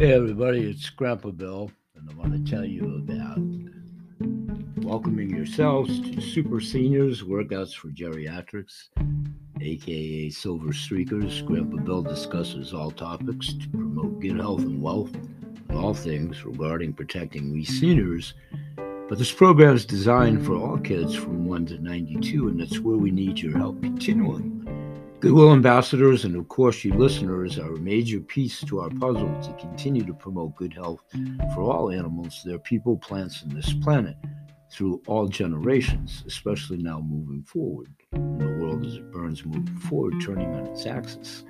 Hey everybody, it's Grandpa Bill, and I want to tell you about welcoming yourselves to Super Seniors Workouts for Geriatrics, aka Silver Streakers. Grandpa Bill discusses all topics to promote good health and wealth and all things regarding protecting we seniors. But this program is designed for all kids from 1 to 92, and that's where we need your help continually. Goodwill ambassadors and, of course, you listeners are a major piece to our puzzle to continue to promote good health for all animals, their people, plants, and this planet through all generations, especially now moving forward in the world as it burns moving forward, turning on its axis.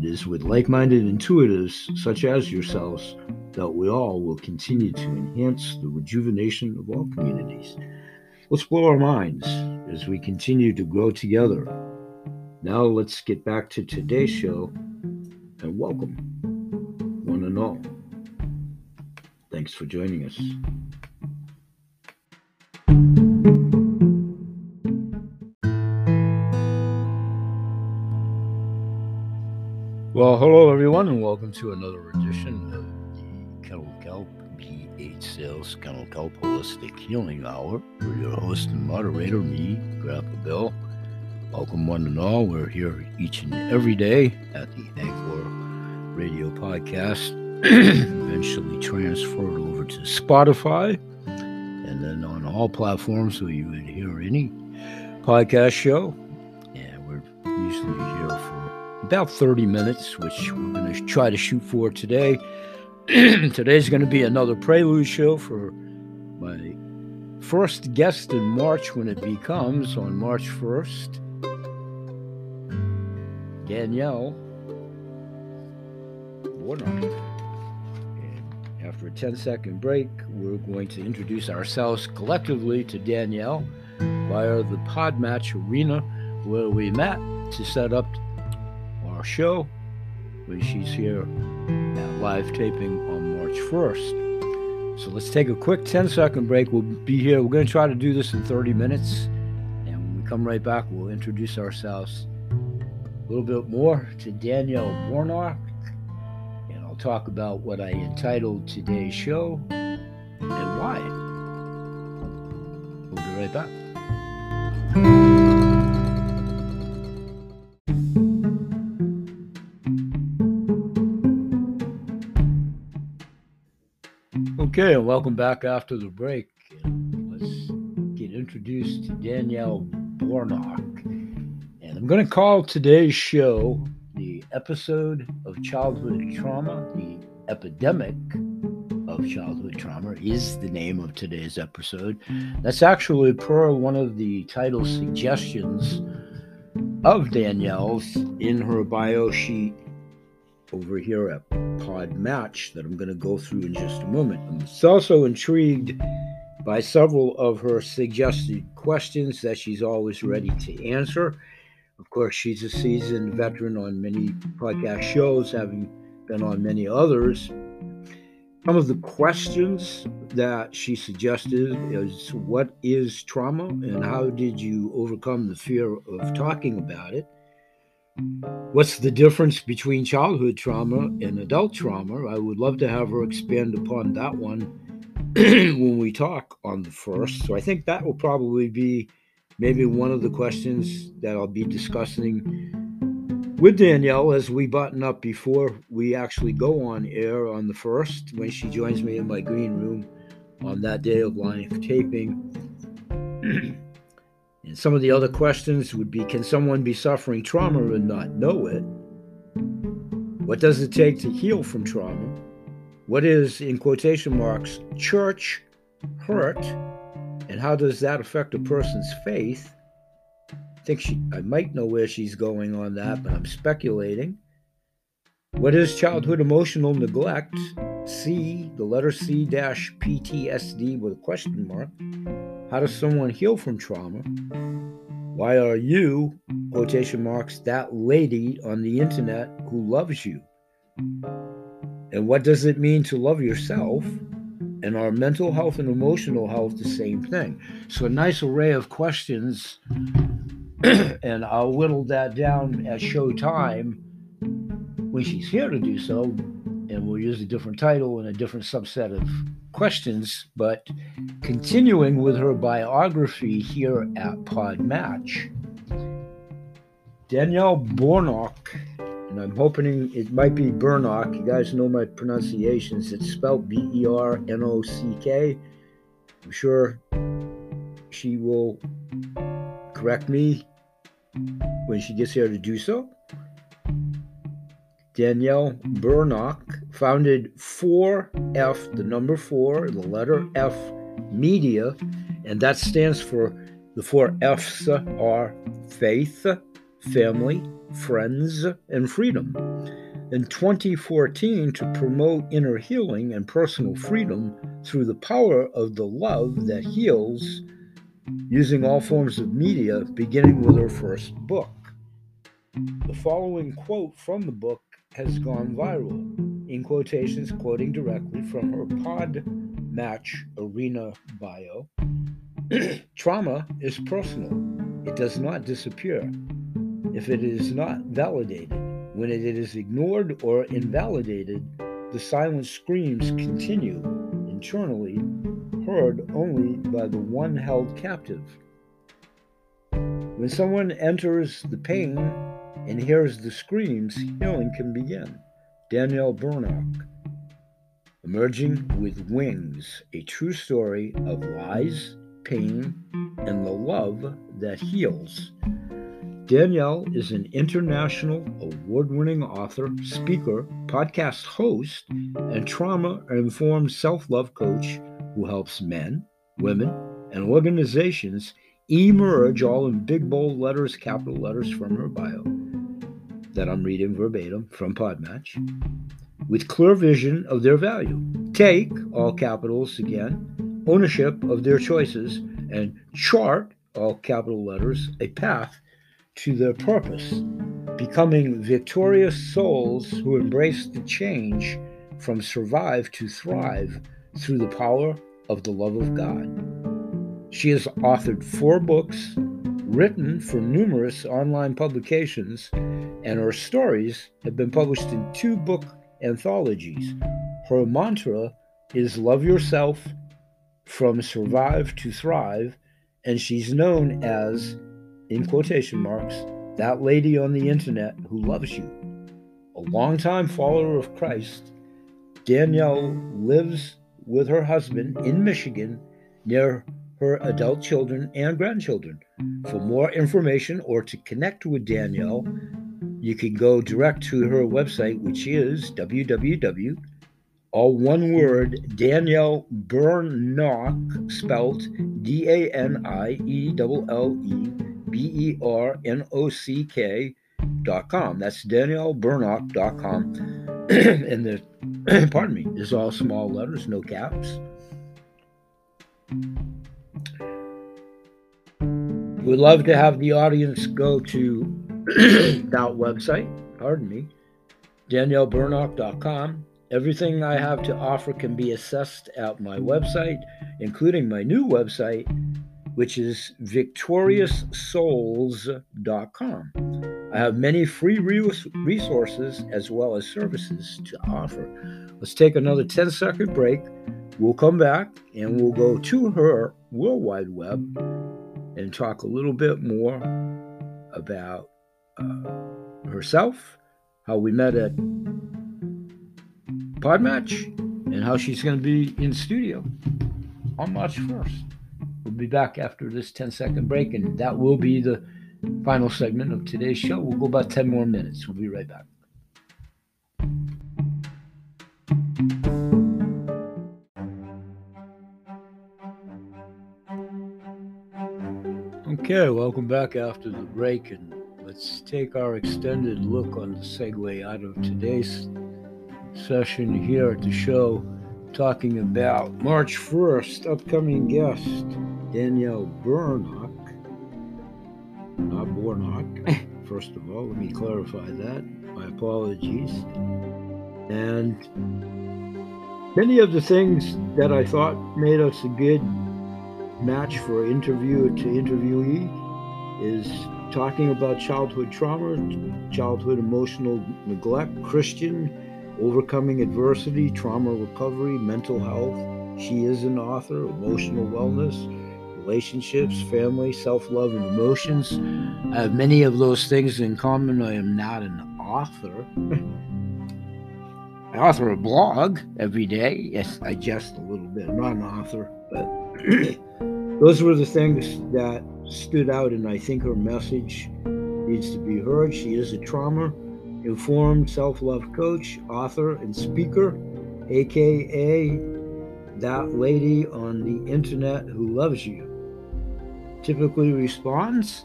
It is with like minded intuitives such as yourselves that we all will continue to enhance the rejuvenation of all communities. Let's blow our minds as we continue to grow together now let's get back to today's show and welcome one and all. Thanks for joining us. Well, hello everyone, and welcome to another edition of the Kennel Kelp BH Sales Kennel Kelp Holistic Healing Hour. We're your host and moderator, me, Grandpa Bill. Welcome, one and all. We're here each and every day at the Anchor Radio Podcast, eventually transferred over to Spotify, and then on all platforms where you would hear any podcast show. And we're usually here for about 30 minutes, which we're going to try to shoot for today. Today's going to be another prelude show for my first guest in March when it becomes on March 1st. Danielle Warner. And after a 10 second break, we're going to introduce ourselves collectively to Danielle via the Podmatch Arena where we met to set up our show when she's here at live taping on March 1st. So let's take a quick 10 second break. We'll be here. We're going to try to do this in 30 minutes. And when we come right back, we'll introduce ourselves a little bit more to Danielle Warnock, and I'll talk about what I entitled today's show and why. We'll be right back. Okay, and welcome back after the break. Let's get introduced to Danielle Warnock. I'm going to call today's show the episode of childhood trauma, the epidemic of childhood trauma is the name of today's episode. That's actually per one of the title suggestions of Danielle's in her bio sheet over here at Pod Match that I'm going to go through in just a moment. I'm also intrigued by several of her suggested questions that she's always ready to answer. Of course, she's a seasoned veteran on many podcast shows, having been on many others. Some of the questions that she suggested is what is trauma and how did you overcome the fear of talking about it? What's the difference between childhood trauma and adult trauma? I would love to have her expand upon that one when we talk on the first. So I think that will probably be maybe one of the questions that I'll be discussing with Danielle as we button up before we actually go on air on the first when she joins me in my green room on that day of live taping. and some of the other questions would be Can someone be suffering trauma and not know it? What does it take to heal from trauma? What is, in quotation marks, church hurt? And how does that affect a person's faith? I think she, I might know where she's going on that, but I'm speculating. What is childhood emotional neglect? C, the letter C dash PTSD with a question mark. How does someone heal from trauma? Why are you, quotation marks, that lady on the internet who loves you? And what does it mean to love yourself? And our mental health and emotional health the same thing. So a nice array of questions, and I'll whittle that down at show time when she's here to do so, and we'll use a different title and a different subset of questions. But continuing with her biography here at Podmatch, Danielle Bornock, and I'm hoping it might be Bernock. You guys know my pronunciations. It's spelled B E R N O C K. I'm sure she will correct me when she gets here to do so. Danielle Bernock founded 4F, the number 4, the letter F Media, and that stands for the four F's are faith, family, friends, and freedom. In 2014, to promote inner healing and personal freedom through the power of the love that heals, using all forms of media, beginning with her first book. The following quote from the book has gone viral, in quotations quoting directly from her pod match arena bio. Trauma is personal, it does not disappear. If it is not validated, when it is ignored or invalidated, the silent screams continue internally, heard only by the one held captive. When someone enters the pain and hears the screams, healing can begin. Danielle Bernock. Emerging with Wings, a true story of lies, pain, and the love that heals. Danielle is an international award winning author, speaker, podcast host, and trauma informed self love coach who helps men, women, and organizations emerge all in big bold letters, capital letters from her bio that I'm reading verbatim from Podmatch, with clear vision of their value. Take, all capitals again, ownership of their choices, and chart, all capital letters, a path to their purpose, becoming victorious souls who embrace the change from survive to thrive through the power of the love of God. She has authored four books, written for numerous online publications, and her stories have been published in two book anthologies. Her mantra is Love Yourself from Survive to Thrive, and she's known as, in quotation marks, that lady on the internet who loves you. A longtime follower of Christ, Danielle lives with her husband in Michigan near her adult children and grandchildren. For more information or to connect with Danielle, you can go direct to her website, which is www. All one word, Danielle Bernock, spelled D A N I E L L E B E R N O C K dot com. That's dot com. and the, pardon me, is all small letters, no caps. We'd love to have the audience go to that website, pardon me, daniellebernock.com. Everything I have to offer can be assessed at my website, including my new website, which is victorioussouls.com. I have many free resources as well as services to offer. Let's take another 10 second break. We'll come back and we'll go to her World Wide Web and talk a little bit more about uh, herself, how we met at Podmatch, and how she's going to be in studio on March 1st. We'll be back after this 10 second break, and that will be the final segment of today's show. We'll go about 10 more minutes. We'll be right back. Okay, welcome back after the break, and let's take our extended look on the segue out of today's session here at the show, talking about March 1st, upcoming guest, Danielle Bernock. Not Bornock, first of all, let me clarify that. My apologies. And many of the things that I thought made us a good match for interviewer to interviewee is talking about childhood trauma, childhood emotional neglect, Christian overcoming adversity, trauma recovery, mental health. She is an author, emotional wellness, relationships, family, self love, and emotions. I have many of those things in common. I am not an author. I author a blog every day. Yes, I jest a little bit. I'm not an author, but those were the things that stood out, and I think her message needs to be heard. She is a trauma informed self love coach, author, and speaker, aka that lady on the internet who loves you. Typically responds,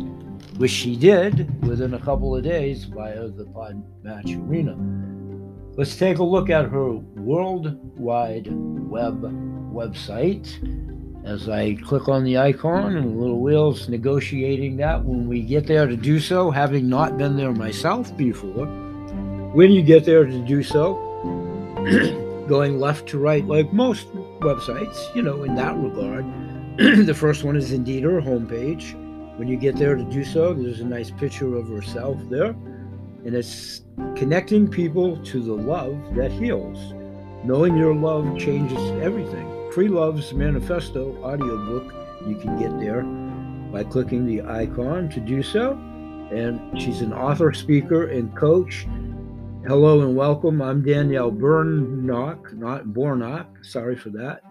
which she did within a couple of days via the Pod Match Arena. Let's take a look at her worldwide web website as I click on the icon and the little wheels negotiating that when we get there to do so, having not been there myself before. When you get there to do so, going left to right, like most websites, you know, in that regard, the first one is indeed her homepage. When you get there to do so, there's a nice picture of herself there, and it's connecting people to the love that heals. Knowing your love changes everything. Free Love's Manifesto audiobook, you can get there by clicking the icon to do so. And she's an author, speaker, and coach. Hello and welcome. I'm Danielle Bernock, not Bornock. Sorry for that.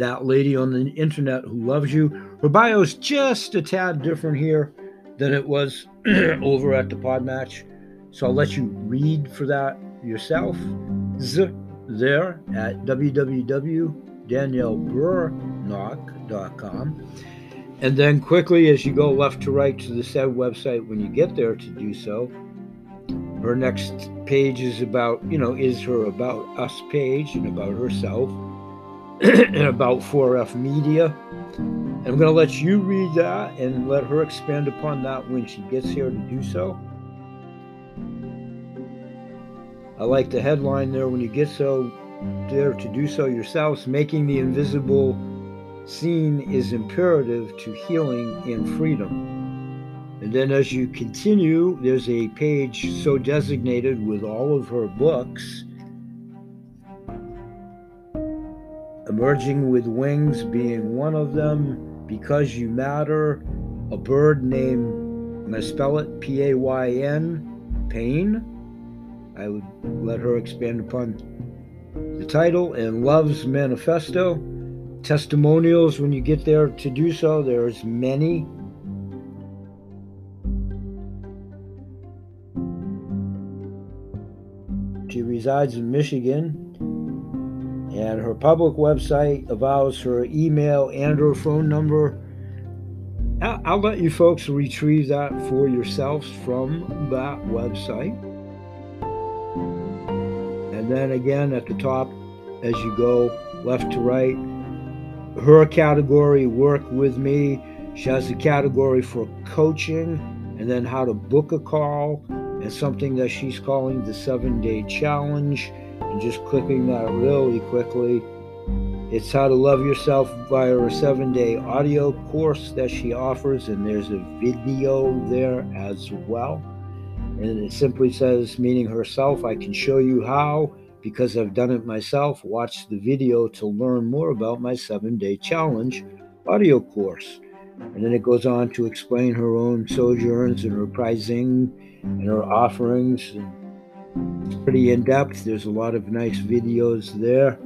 That lady on the internet who loves you. Her bio's just a tad different here than it was over at the Podmatch. So I'll let you read for that yourself. Z there at www.daniellebernock.com. And then quickly, as you go left to right to the said website, when you get there to do so, her next page is about, you know, is her About Us page and about herself and about 4F Media. And I'm going to let you read that and let her expand upon that when she gets here to do so. I like the headline there when you get so there to do so yourselves, making the invisible seen is imperative to healing and freedom. And then as you continue, there's a page so designated with all of her books. Emerging with Wings being one of them, Because You Matter, a bird named, I'm going to spell it? P A Y N, Pain? I would let her expand upon the title. And Love's Manifesto. Testimonials when you get there to do so, there's many. She resides in Michigan, and her public website avows her email and her phone number. I'll, let you folks retrieve that for yourselves from that website And then again at the top, as you go left to right, her category, work with me. She has a category for coaching and then how to book a call and something that she's calling the seven day challenge. And just clicking that really quickly. It's how to love yourself via a seven day audio course that she offers, and there's a video there as well. And it simply says, meaning herself, I can show you how because I've done it myself. Watch the video to learn more about my seven day challenge audio course. And then it goes on to explain her own sojourns and her pricing and her offerings. And pretty in depth. There's a lot of nice videos there.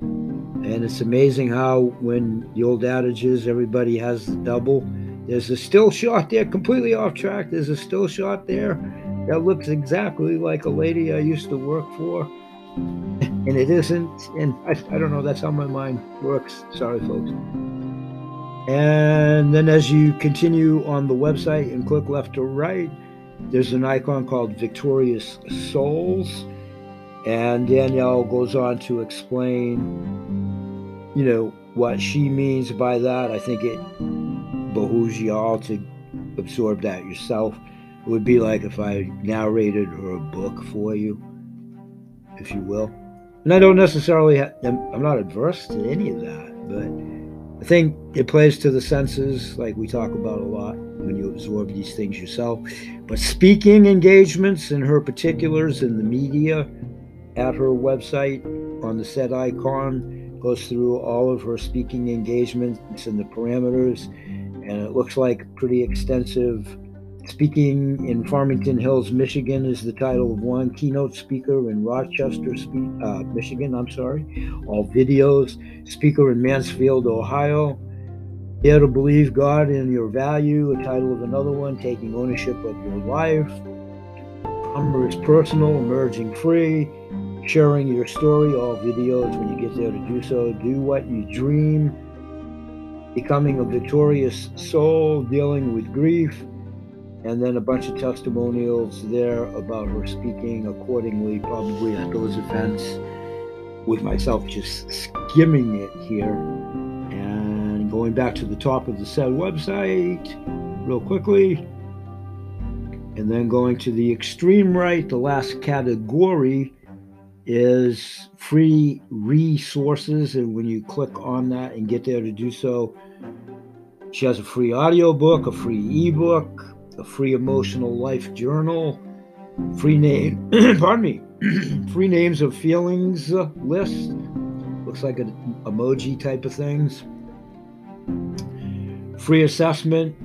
And it's amazing how, when the old adage is everybody has the double, there's a still shot there, completely off track. There's a still shot there that looks exactly like a lady I used to work for and it isn't. And I, I don't know, that's how my mind works. Sorry, folks. And then as you continue on the website and click left or right, there's an icon called Victorious Souls. And Danielle goes on to explain, you know, what she means by that. I think it behooves you all to absorb that yourself. It would be like if I narrated her book for you if you will. And I don't necessarily, ha- I'm not adverse to any of that, but I think it plays to the senses, like we talk about a lot when you absorb these things yourself. But speaking engagements and her particulars in the media, at her website on the set icon, goes through all of her speaking engagements and the parameters, and it looks like pretty extensive. Speaking in Farmington Hills, Michigan is the title of one. Keynote speaker in Rochester, uh, Michigan, I'm sorry. All videos. Speaker in Mansfield, Ohio. Dare to believe God in your value, a title of another one. Taking ownership of your life. Humor is personal, emerging free sharing your story, all videos when you get there to do so. Do what you dream, becoming a victorious soul, dealing with grief, and then a bunch of testimonials there about her speaking accordingly, probably at those events, with myself just skimming it here. Going back to the top of the said website real quickly. And then going to the extreme right, the last category is free resources. And when you click on that and get there to do so, she has a free audio book, a free ebook, a free emotional life journal, free name, pardon me, free names of feelings list. Looks like an emoji type of things. Free assessment,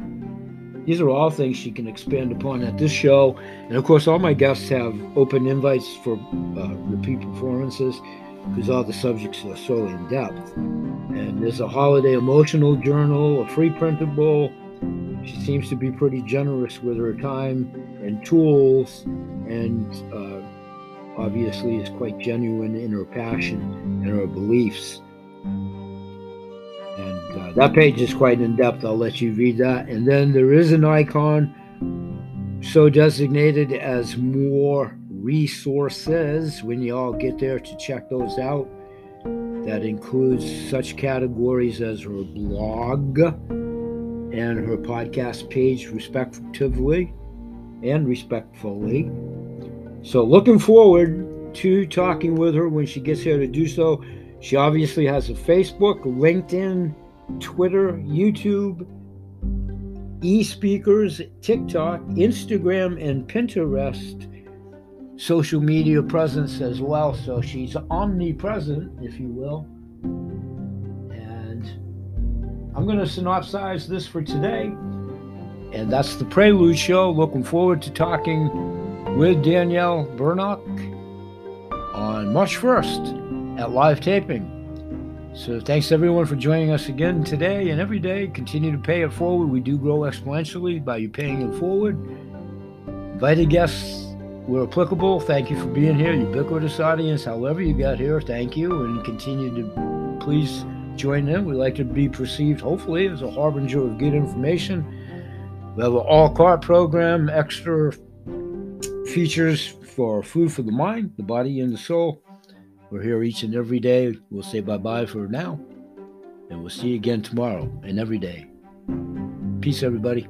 these are all things she can expand upon at this show. And of course, all my guests have open invites for uh, repeat performances because all the subjects are so in depth. And there's a holiday emotional journal, a free printable. She seems to be pretty generous with her time and tools, and uh, obviously is quite genuine in her passion and her beliefs. Uh, that page is quite in depth. I'll let you read that. And then there is an icon so designated as more resources when you all get there to check those out. That includes such categories as her blog and her podcast page, respectively and respectfully. So, looking forward to talking with her when she gets here to do so. She obviously has a Facebook, LinkedIn, Twitter, YouTube, e speakers, TikTok, Instagram, and Pinterest social media presence as well. So she's omnipresent, if you will. And I'm going to synopsize this for today. And that's the Prelude Show. Looking forward to talking with Danielle Bernock on March 1st at live taping. So thanks everyone for joining us again today and every day. Continue to pay it forward. We do grow exponentially by you paying it forward. Invited guests were applicable. Thank you for being here, ubiquitous audience. However you got here, thank you, and continue to please join in. We like to be perceived, hopefully, as a harbinger of good information. We have an all cart program, extra features for food for the mind, the body, and the soul. We're here each and every day. We'll say bye bye for now, and we'll see you again tomorrow and every day. Peace, everybody.